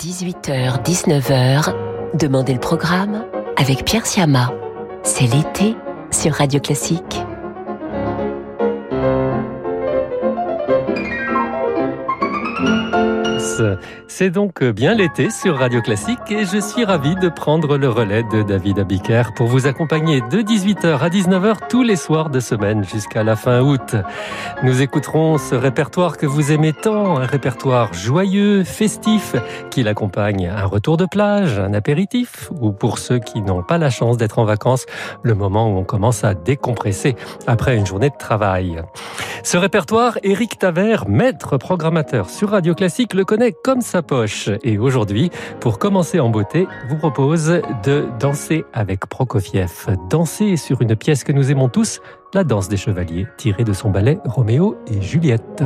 18h-19h, Demandez le programme avec Pierre Siama. C'est l'été sur Radio Classique. C'est donc bien l'été sur Radio Classique et je suis ravi de prendre le relais de David Abiker pour vous accompagner de 18h à 19h tous les soirs de semaine jusqu'à la fin août. Nous écouterons ce répertoire que vous aimez tant, un répertoire joyeux, festif, qui l'accompagne un retour de plage, un apéritif, ou pour ceux qui n'ont pas la chance d'être en vacances, le moment où on commence à décompresser après une journée de travail. Ce répertoire, Éric Taver, maître programmateur sur Radio Classique, le connaît comme sa poche. Et aujourd'hui, pour commencer en beauté, vous propose de danser avec Prokofiev. Danser sur une pièce que nous aimons tous, la danse des chevaliers, tirée de son ballet Roméo et Juliette.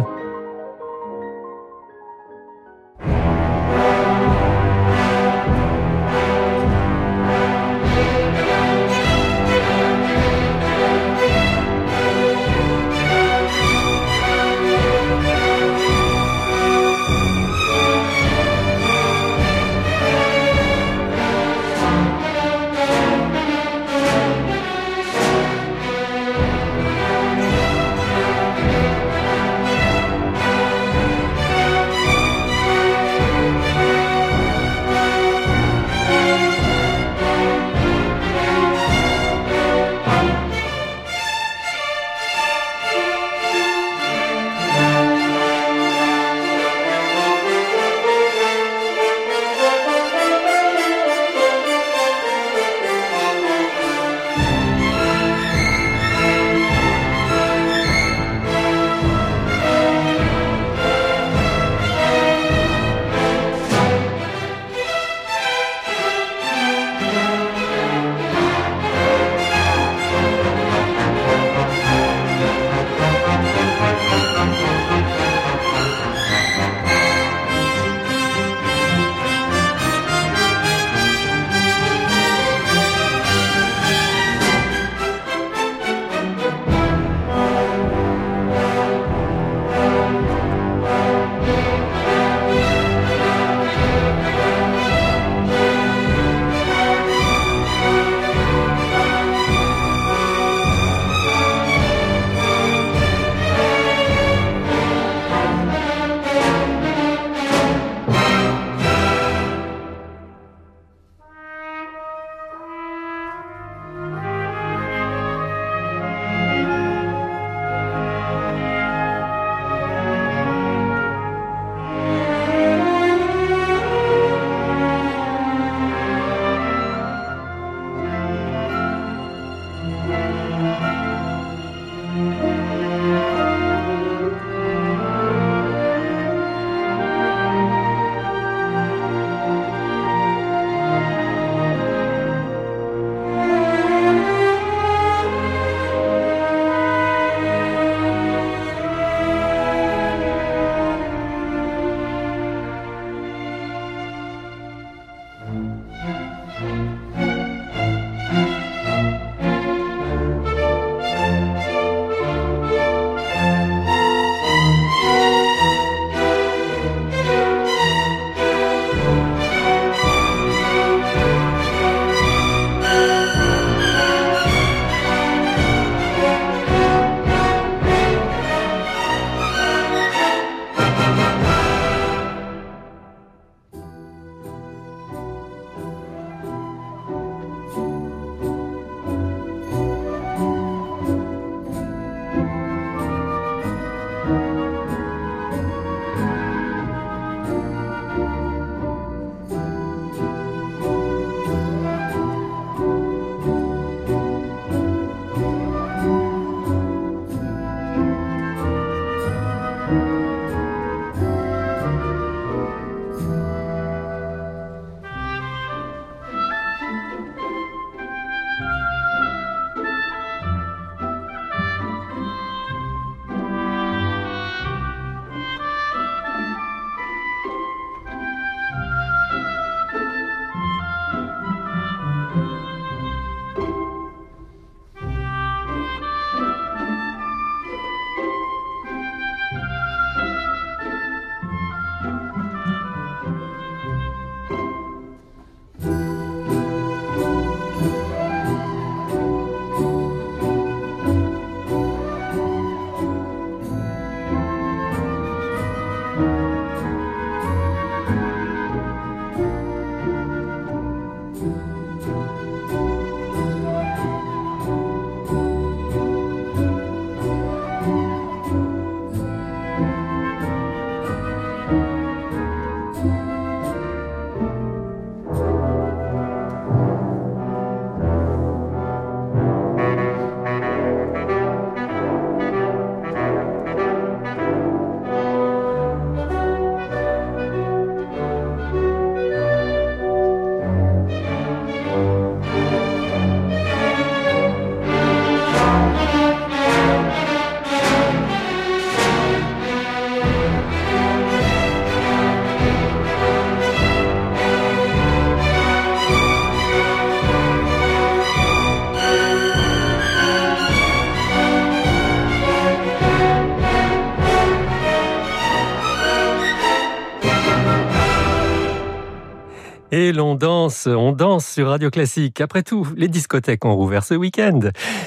L'on danse, on danse sur Radio Classique. Après tout, les discothèques ont rouvert ce week-end.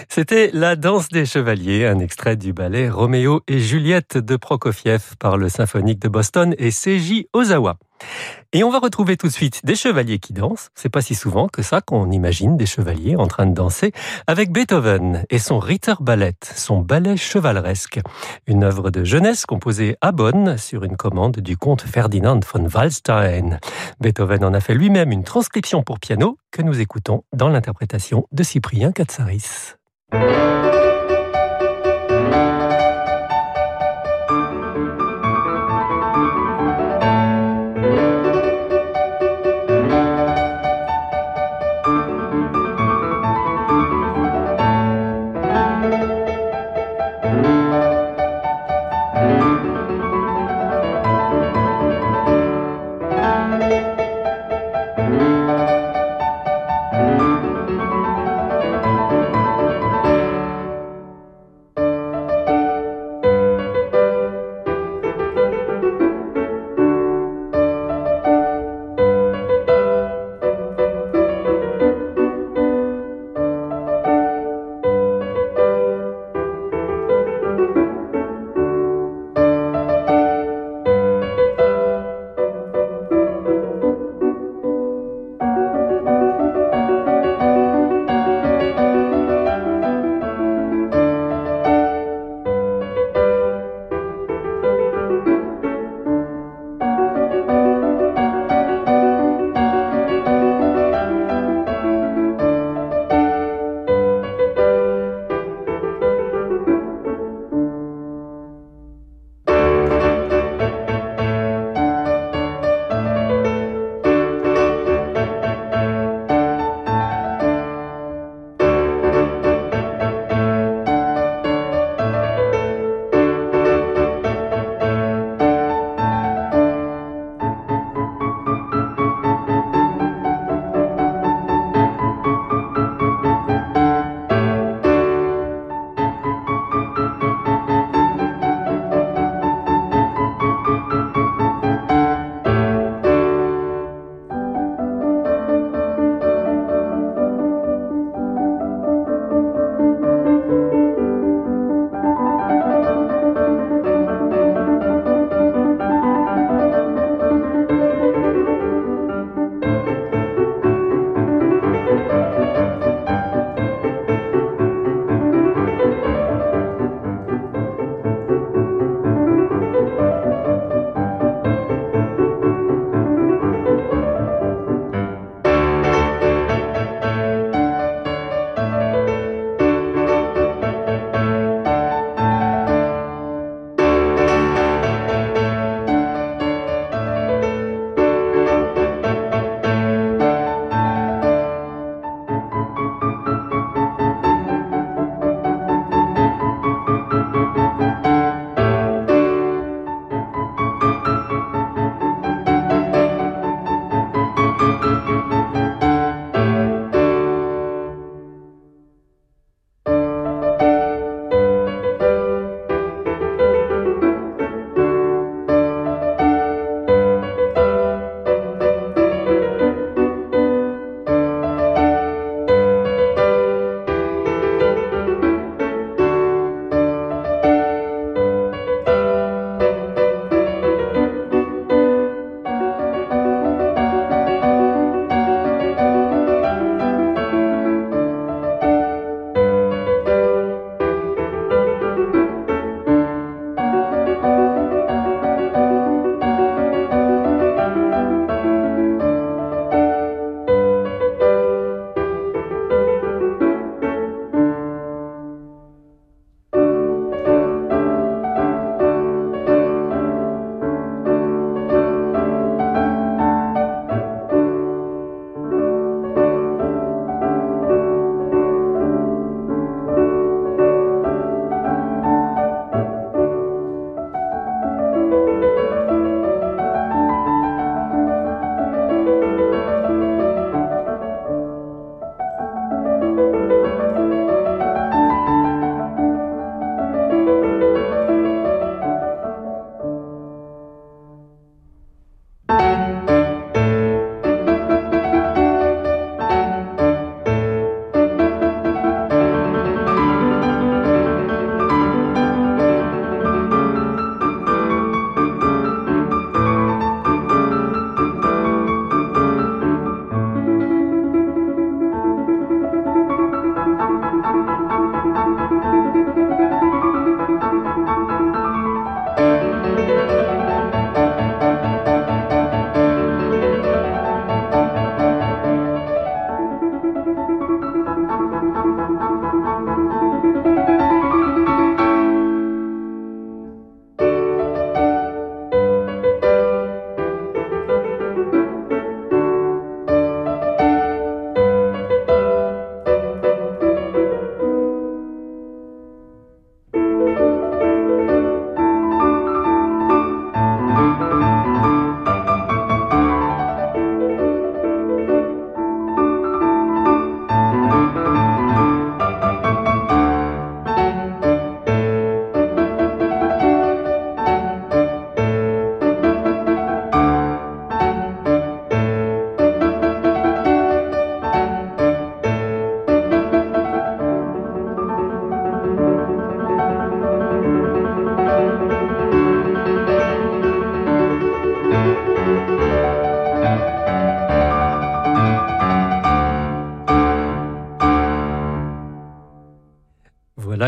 C'était La danse des chevaliers, un extrait du ballet Roméo et Juliette de Prokofiev par le symphonique de Boston et Seiji Ozawa. Et on va retrouver tout de suite des chevaliers qui dansent. C'est pas si souvent que ça qu'on imagine des chevaliers en train de danser avec Beethoven et son Ritter Ballet, son ballet chevaleresque. Une œuvre de jeunesse composée à Bonn sur une commande du comte Ferdinand von Wallstein. Beethoven en a fait lui-même une transcription pour piano que nous écoutons dans l'interprétation de Cyprien Katsaris.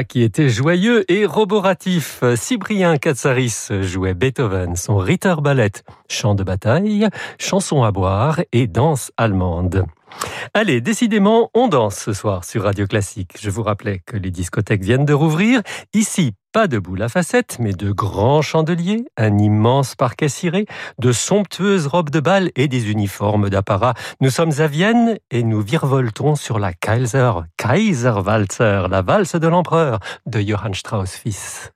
Qui était joyeux et roboratif. Cyprien Katsaris jouait Beethoven, son Ritter Ballet, chant de bataille, chanson à boire et danse allemande. Allez, décidément, on danse ce soir sur Radio Classique. Je vous rappelais que les discothèques viennent de rouvrir. Ici, pas de boules à facettes, mais de grands chandeliers, un immense parquet ciré, de somptueuses robes de bal et des uniformes d'apparat. Nous sommes à Vienne et nous virevoltons sur la Kaiser, Kaiserwalzer, la valse de l'empereur de Johann Strauss fils.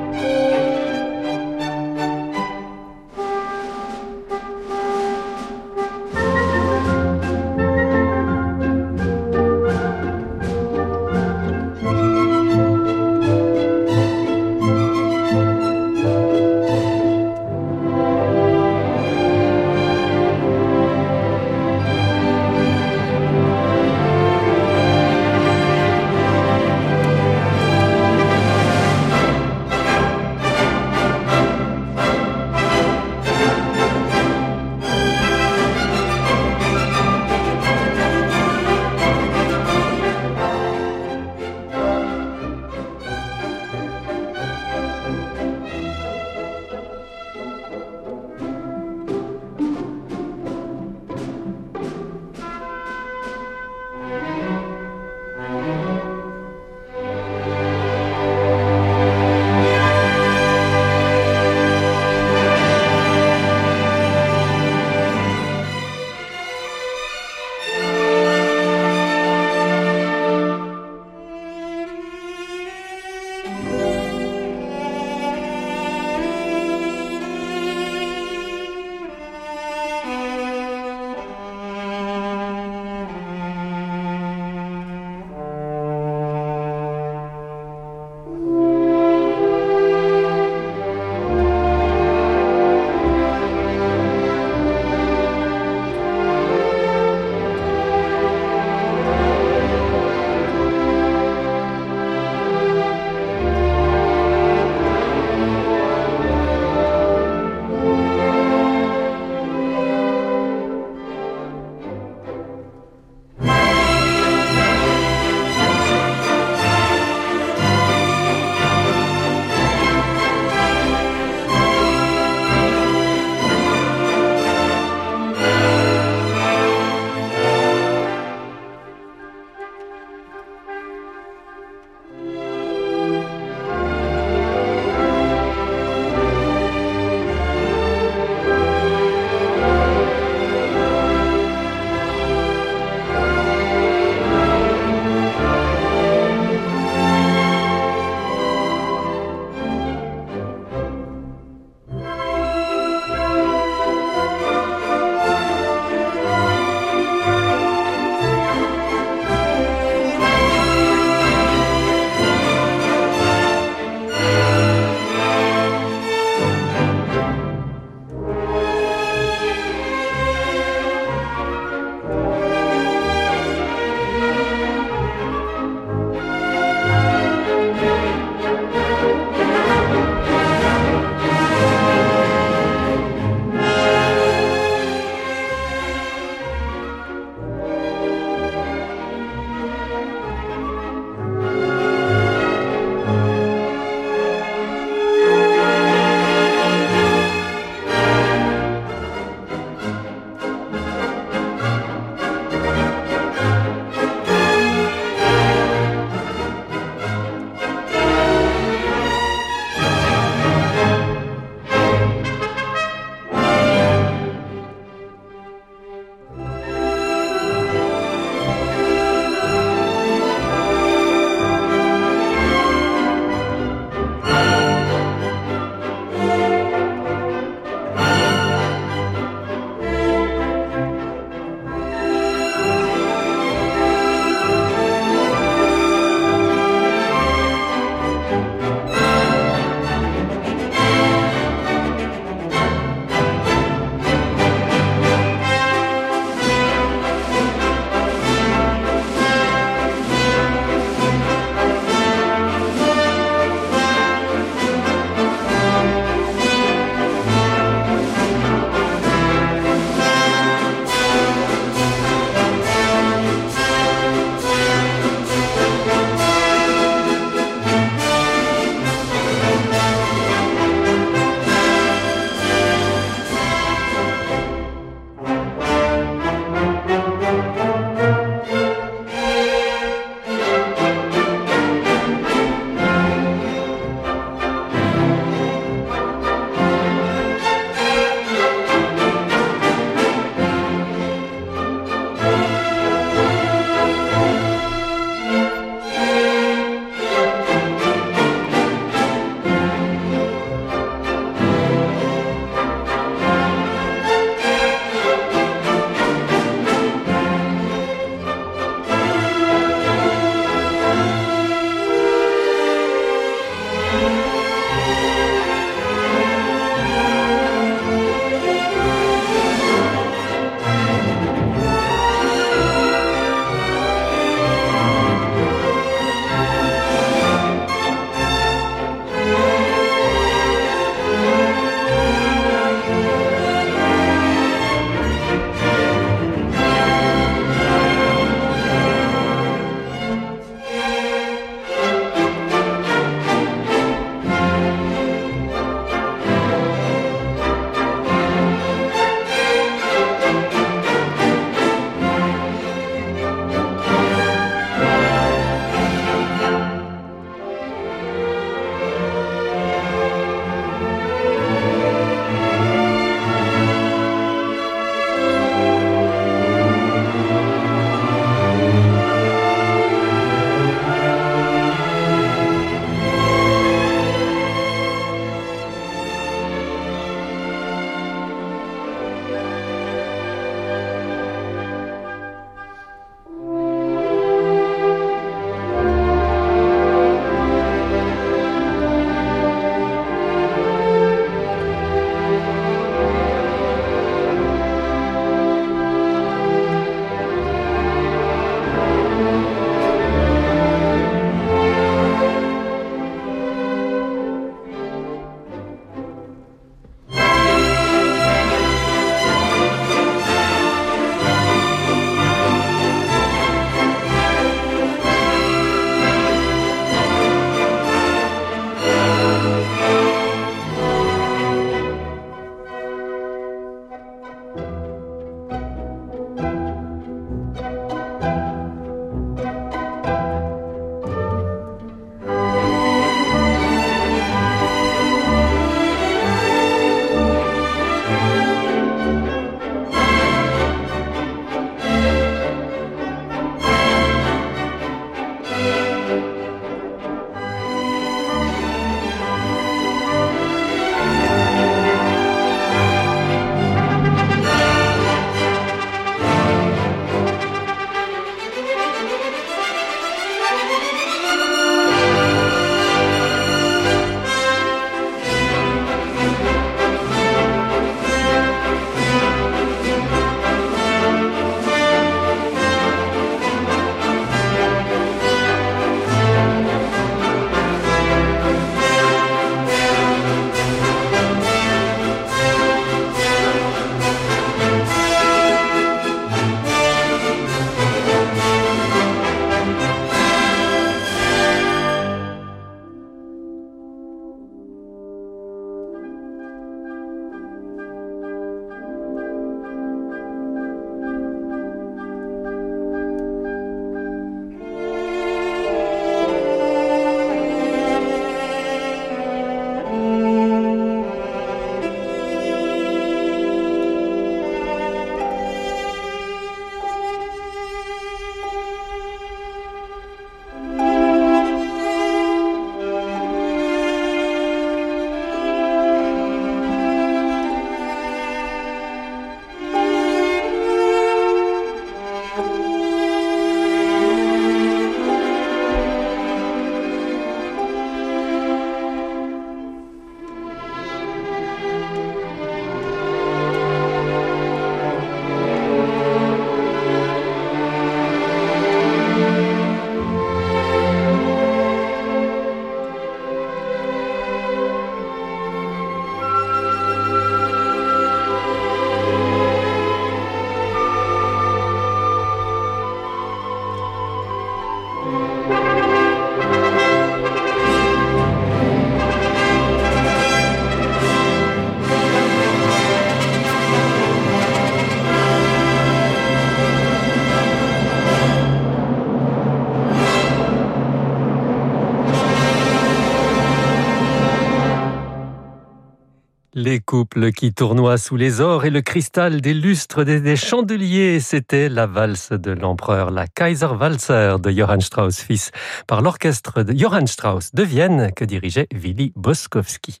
Les couples qui tournoient sous les ors et le cristal des lustres des, chandeliers, c'était la valse de l'empereur, la Kaiser Walzer de Johann Strauss fils, par l'orchestre de Johann Strauss de Vienne que dirigeait Willy Boskowski.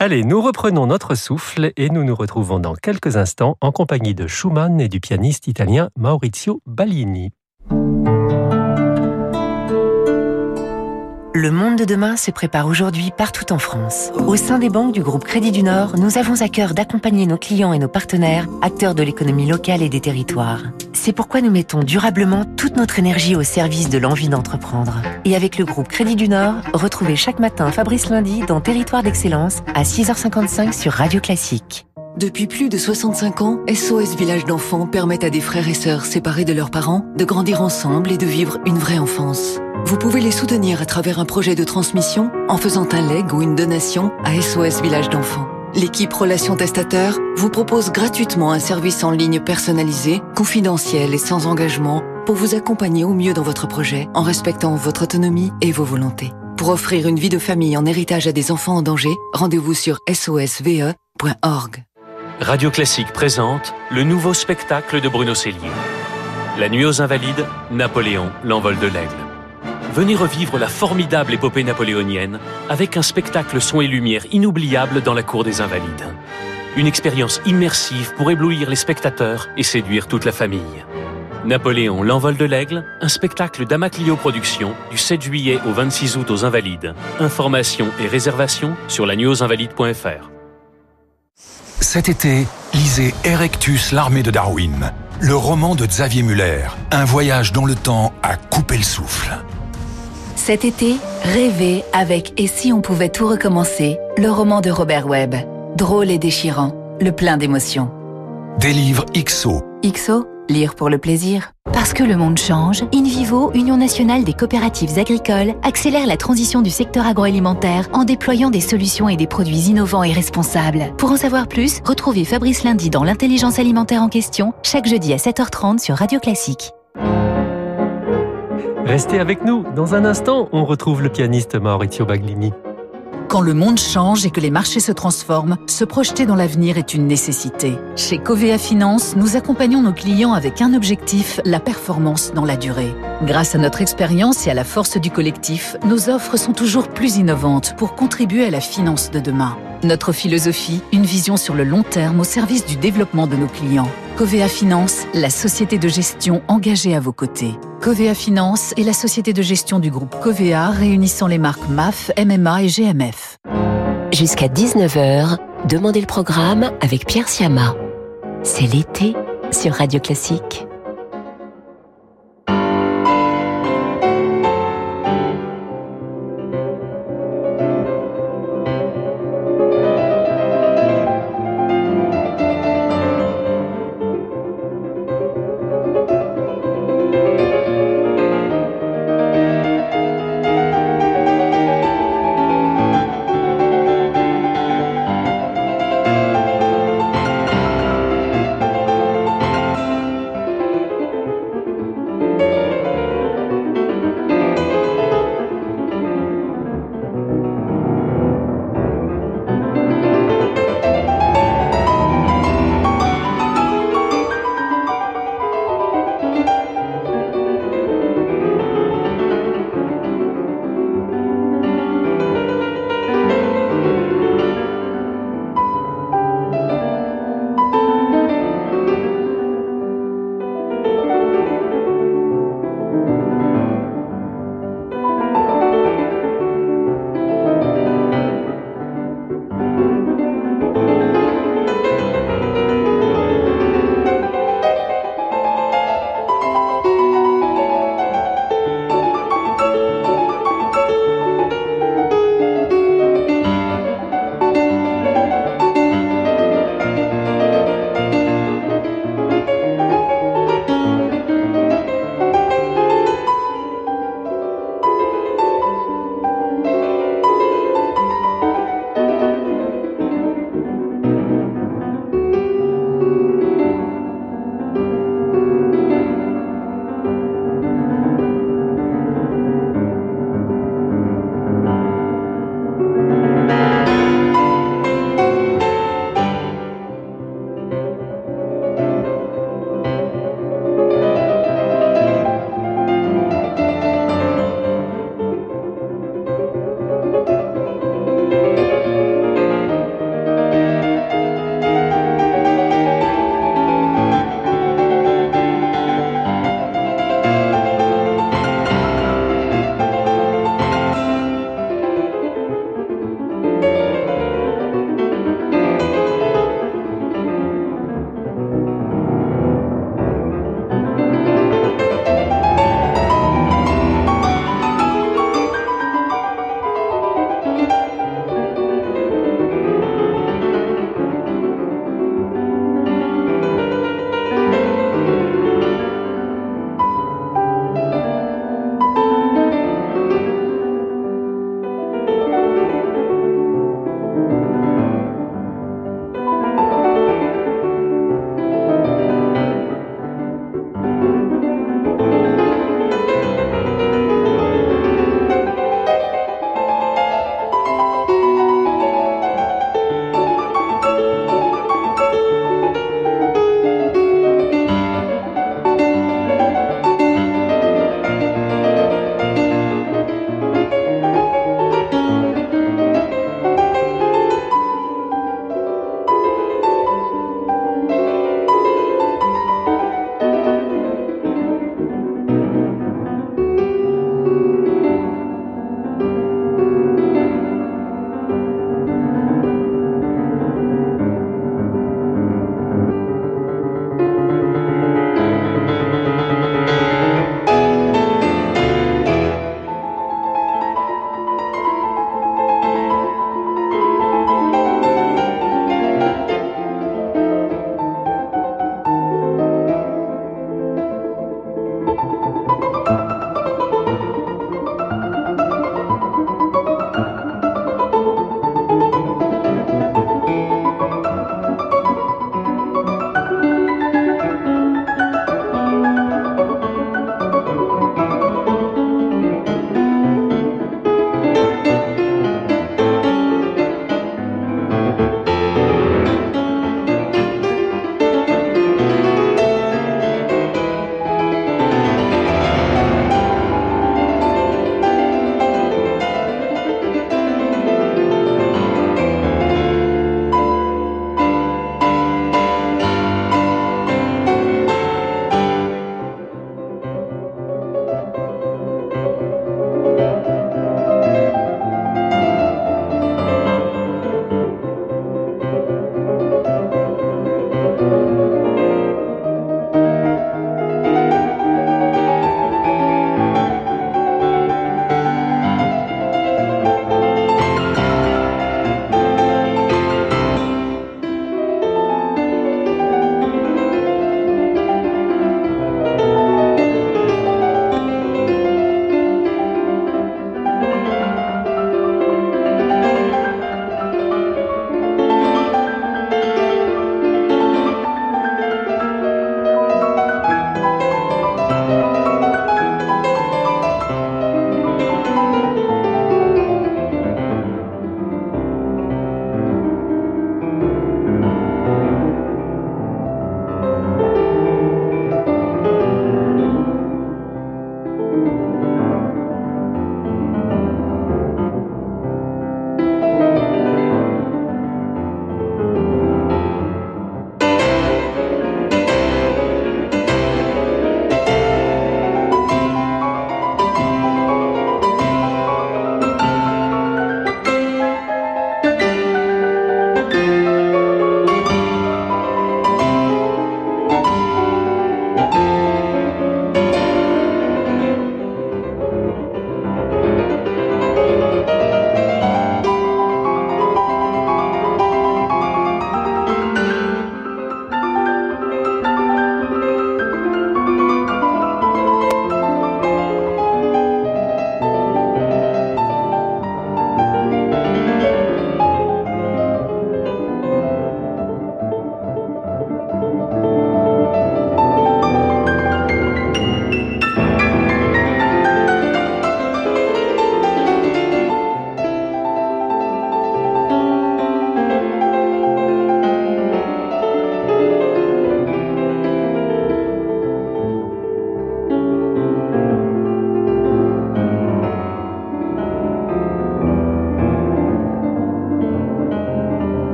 Allez, nous reprenons notre souffle et nous nous retrouvons dans quelques instants en compagnie de Schumann et du pianiste italien Maurizio Ballini. Le monde de demain se prépare aujourd'hui partout en France. Au sein des banques du groupe Crédit du Nord, nous avons à cœur d'accompagner nos clients et nos partenaires, acteurs de l'économie locale et des territoires. C'est pourquoi nous mettons durablement toute notre énergie au service de l'envie d'entreprendre. Et avec le groupe Crédit du Nord, retrouvez chaque matin Fabrice Lundi dans Territoire d'Excellence à 6h55 sur Radio Classique. Depuis plus de 65 ans, SOS Village d'enfants permet à des frères et sœurs séparés de leurs parents de grandir ensemble et de vivre une vraie enfance. Vous pouvez les soutenir à travers un projet de transmission en faisant un leg ou une donation à SOS Village d'enfants. L'équipe Relations Testateurs vous propose gratuitement un service en ligne personnalisé, confidentiel et sans engagement pour vous accompagner au mieux dans votre projet en respectant votre autonomie et vos volontés. Pour offrir une vie de famille en héritage à des enfants en danger, rendez-vous sur sosve.org. Radio Classique présente le nouveau spectacle de Bruno Cellier. La nuit aux Invalides, Napoléon, l'envol de l'aigle venez revivre la formidable épopée napoléonienne avec un spectacle son et lumière inoubliable dans la cour des Invalides. Une expérience immersive pour éblouir les spectateurs et séduire toute la famille. Napoléon, l'envol de l'aigle, un spectacle d'Amaclio Productions du 7 juillet au 26 août aux Invalides. Informations et réservations sur la invalides.fr. Cet été, lisez Erectus, l'armée de Darwin, le roman de Xavier Muller, un voyage dans le temps à couper le souffle. Cet été, rêvez avec Et si on pouvait tout recommencer, le roman de Robert Webb. Drôle et déchirant, le plein d'émotions. Des livres XO. XO, lire pour le plaisir. Parce que le monde change, InVivo, Union nationale des coopératives agricoles, accélère la transition du secteur agroalimentaire en déployant des solutions et des produits innovants et responsables. Pour en savoir plus, retrouvez Fabrice Lundi dans l'intelligence alimentaire en question, chaque jeudi à 7h30 sur Radio Classique. Restez avec nous. Dans un instant, on retrouve le pianiste Maurizio Baglini. Quand le monde change et que les marchés se transforment, se projeter dans l'avenir est une nécessité. Chez Covea Finance, nous accompagnons nos clients avec un objectif, la performance dans la durée. Grâce à notre expérience et à la force du collectif, nos offres sont toujours plus innovantes pour contribuer à la finance de demain. Notre philosophie, une vision sur le long terme au service du développement de nos clients. Covea Finance, la société de gestion engagée à vos côtés. Covea Finance est la société de gestion du groupe Covea réunissant les marques MAF, MMA et GMF. Jusqu'à 19h, Demandez le programme avec Pierre Siama. C'est l'été sur Radio Classique.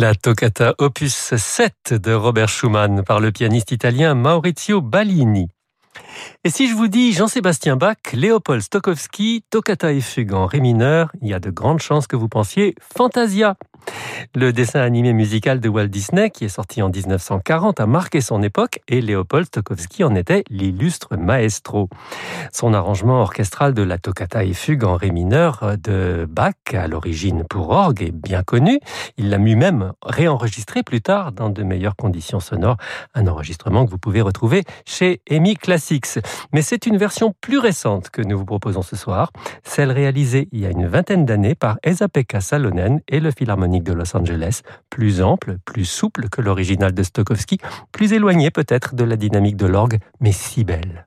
La toccata opus 7 de Robert Schumann par le pianiste italien Maurizio Ballini. Et si je vous dis Jean-Sébastien Bach, Léopold Stokowski, toccata et fugue en ré mineur, il y a de grandes chances que vous pensiez Fantasia. Le dessin animé musical de Walt Disney, qui est sorti en 1940, a marqué son époque et Léopold Stokowski en était l'illustre maestro. Son arrangement orchestral de la toccata et fugue en ré mineur de Bach, à l'origine pour orgue, est bien connu. Il l'a lui-même réenregistré plus tard dans de meilleures conditions sonores, un enregistrement que vous pouvez retrouver chez EMI Classics. Mais c'est une version plus récente que nous vous proposons ce soir, celle réalisée il y a une vingtaine d'années par Esa-Pekka Salonen et le Philharmonique de Los Angeles, plus ample, plus souple que l'original de Stokowski, plus éloigné peut-être de la dynamique de l'orgue, mais si belle.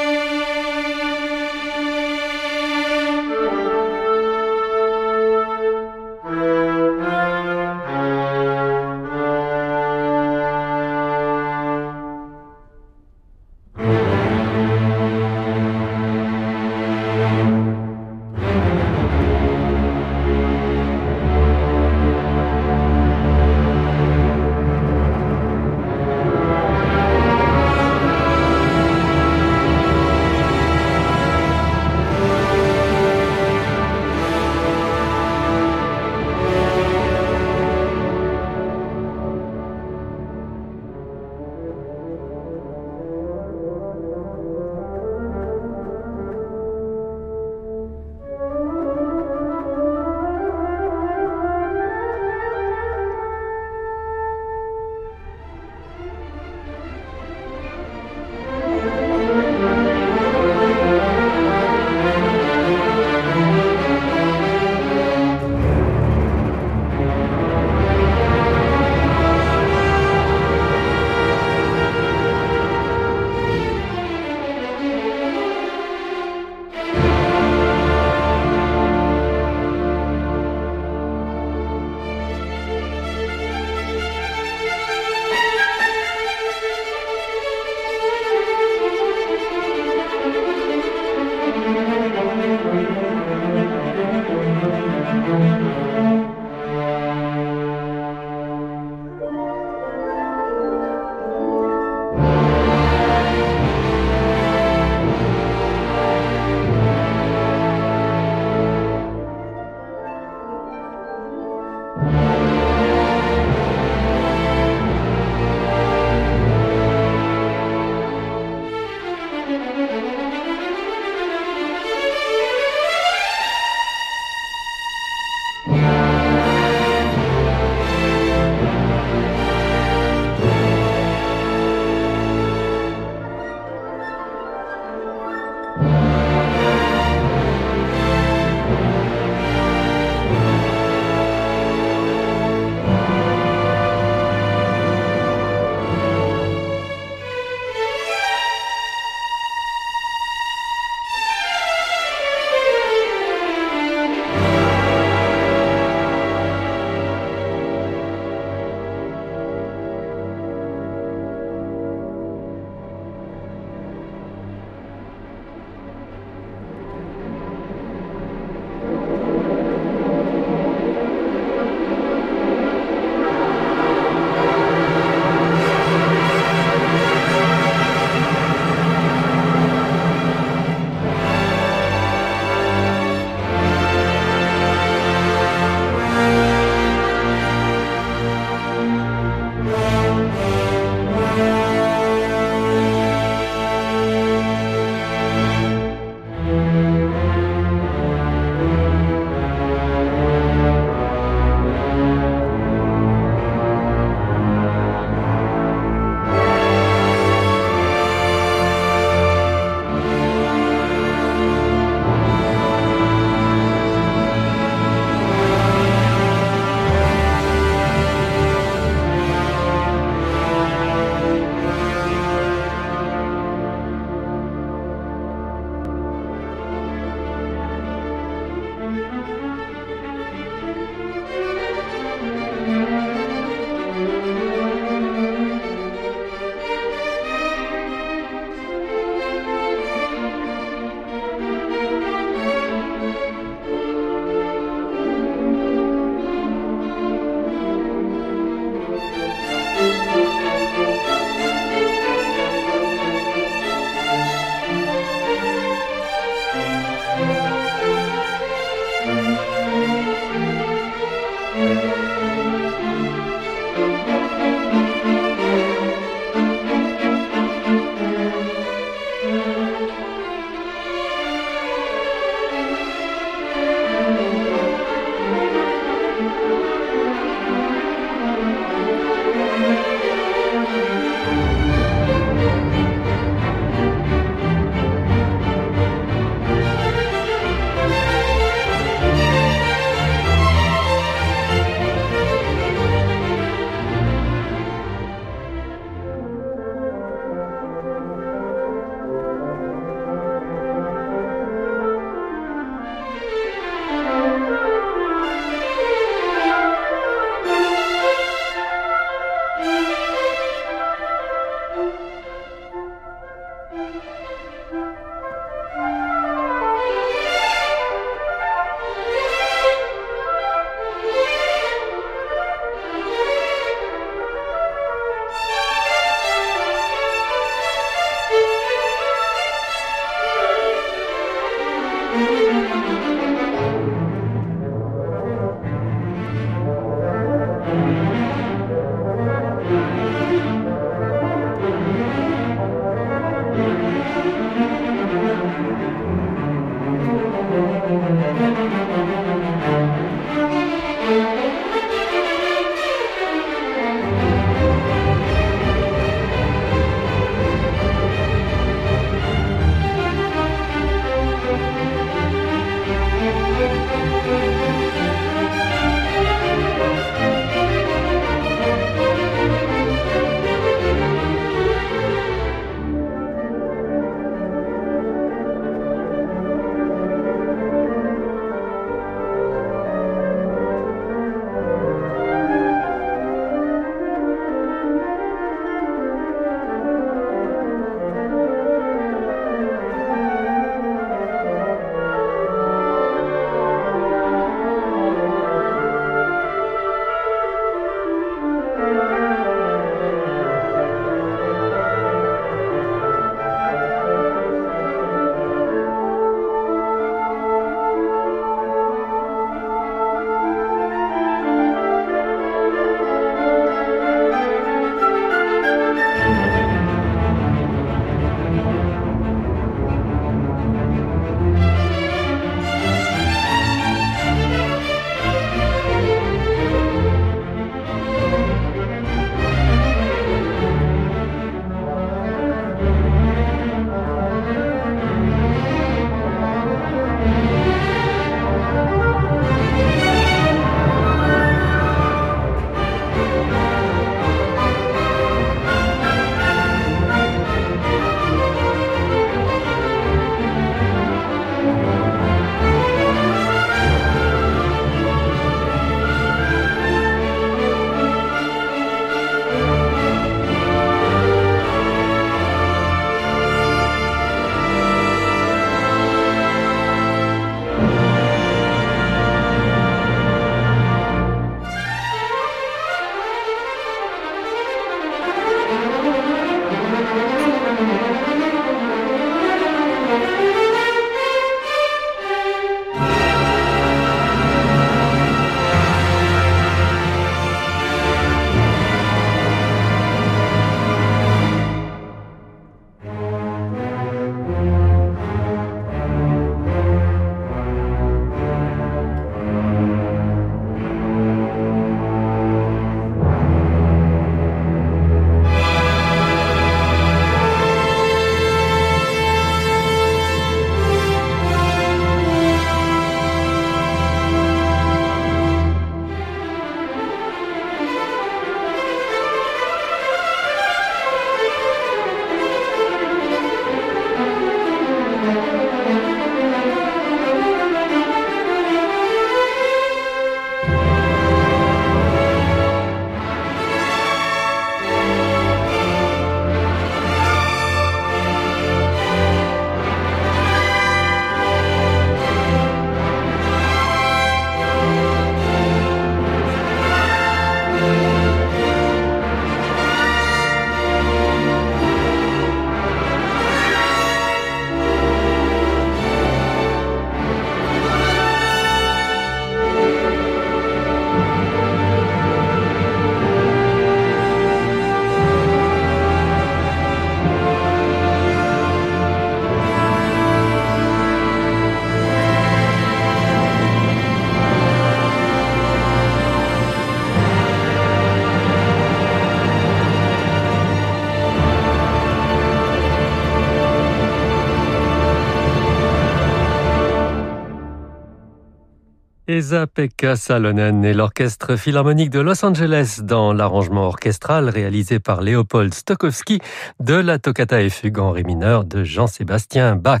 Esa-Pekka Salonen et l'Orchestre Philharmonique de Los Angeles dans l'arrangement orchestral réalisé par Léopold Stokowski de la toccata et fugue en ré mineur de Jean-Sébastien Bach.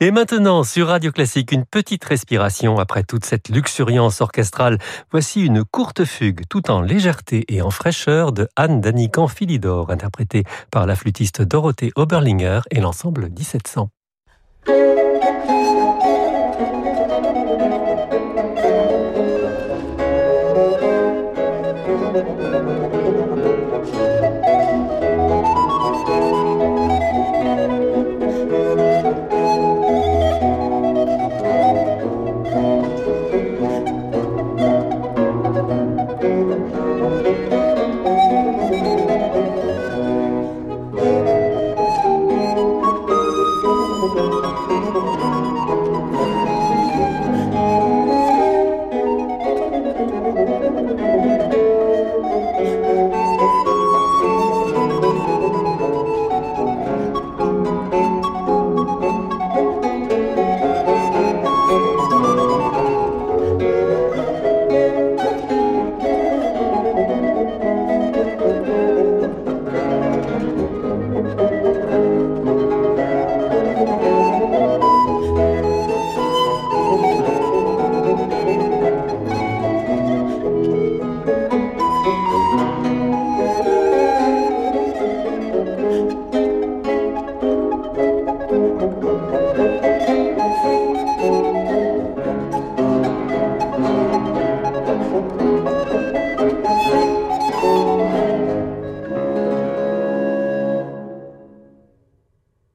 Et maintenant, sur Radio Classique, une petite respiration après toute cette luxuriance orchestrale. Voici une courte fugue tout en légèreté et en fraîcheur de Anne Danican Philidor, interprétée par la flûtiste Dorothée Oberlinger et l'ensemble 1700.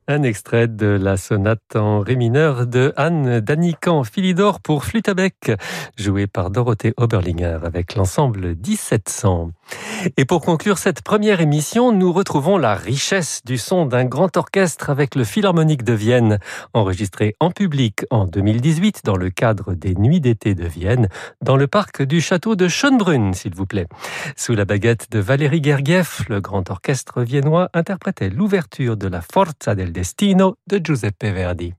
Un extrait de la sonate en ré mineur de Anne Danican Philidor pour flûte à bec, jouée par Dorothée Oberlinger avec l'ensemble 1700. Et pour conclure cette première émission, nous retrouvons la richesse du son d'un grand orchestre avec le Philharmonique de Vienne, enregistré en public en 2018 dans le cadre des Nuits d'été de Vienne, dans le parc du château de Schönbrunn, s'il vous plaît. Sous la baguette de Valérie Gergiev, le grand orchestre viennois interprétait l'ouverture de la Forza del Destino de Giuseppe Verdi.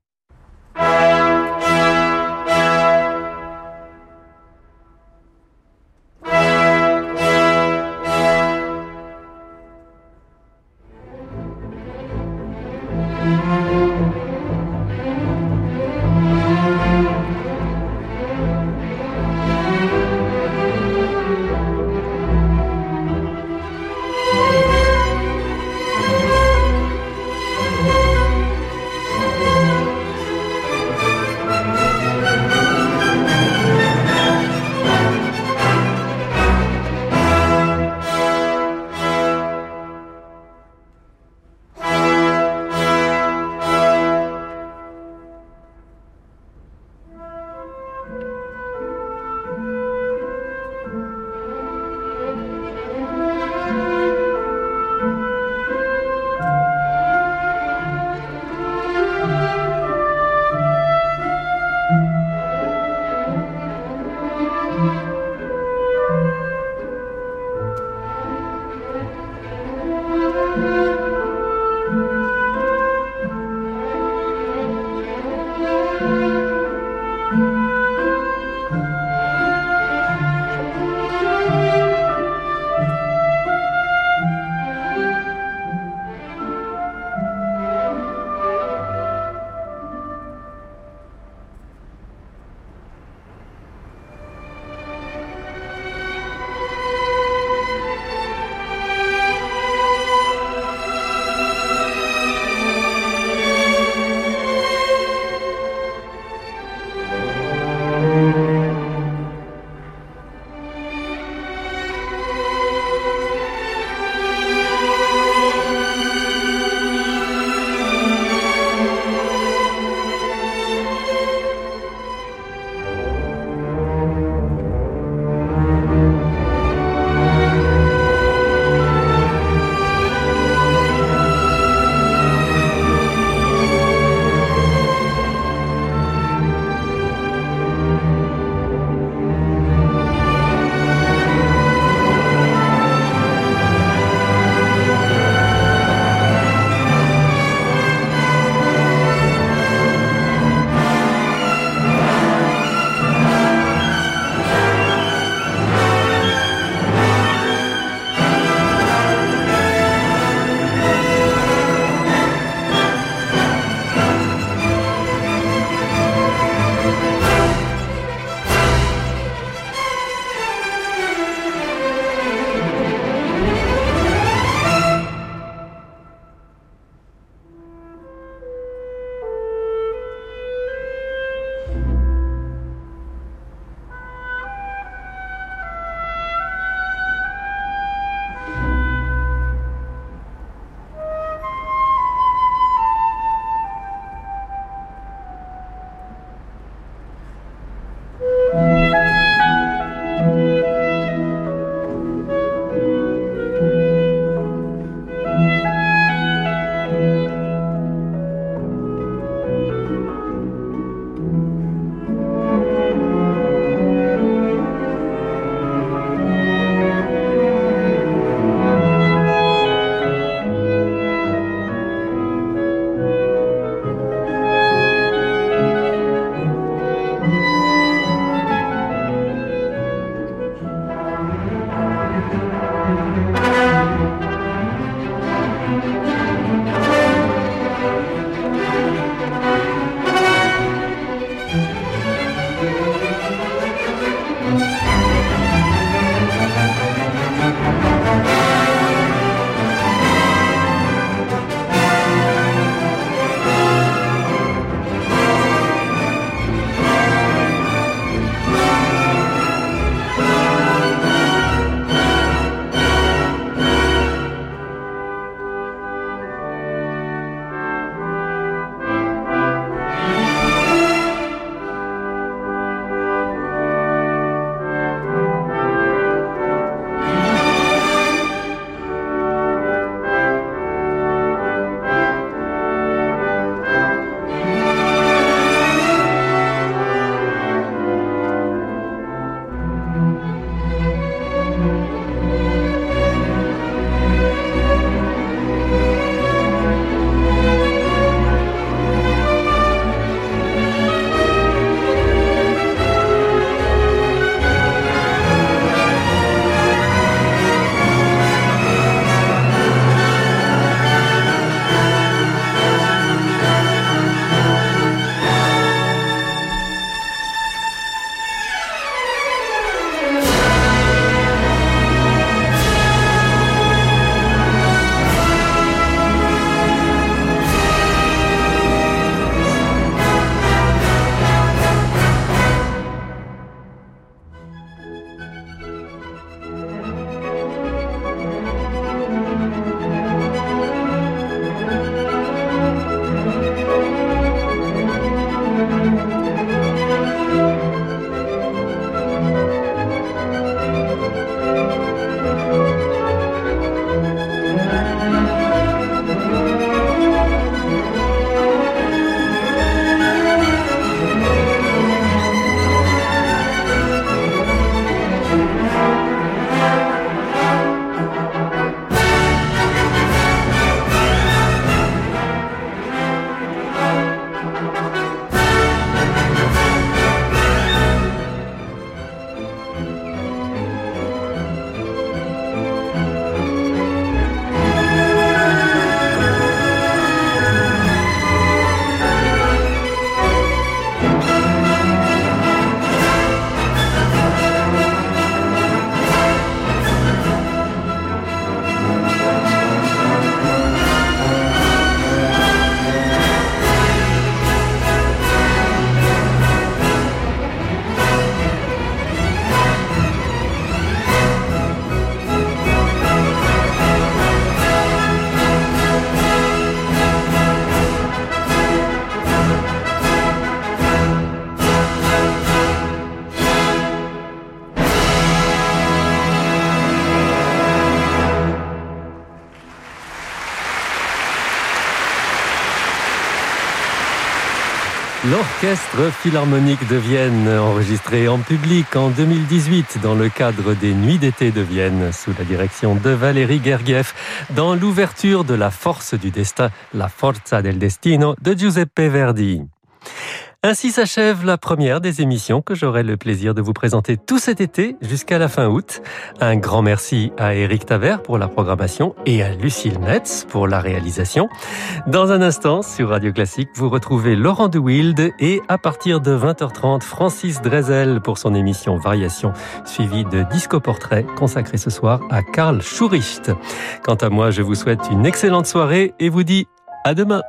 L'Orchestre Philharmonique de Vienne, enregistré en public en 2018 dans le cadre des Nuits d'été de Vienne, sous la direction de Valérie Gergiev, dans l'ouverture de La Force du Destin, La Forza del Destino de Giuseppe Verdi. Ainsi s'achève la première des émissions que j'aurai le plaisir de vous présenter tout cet été jusqu'à la fin août. Un grand merci à Eric Taver pour la programmation et à Lucille Metz pour la réalisation. Dans un instant, sur Radio Classique, vous retrouvez Laurent de Wild et à partir de 20h30, Francis Drezel pour son émission Variation, suivie de Disco Portrait consacré ce soir à Karl Schuricht. Quant à moi, je vous souhaite une excellente soirée et vous dis à demain.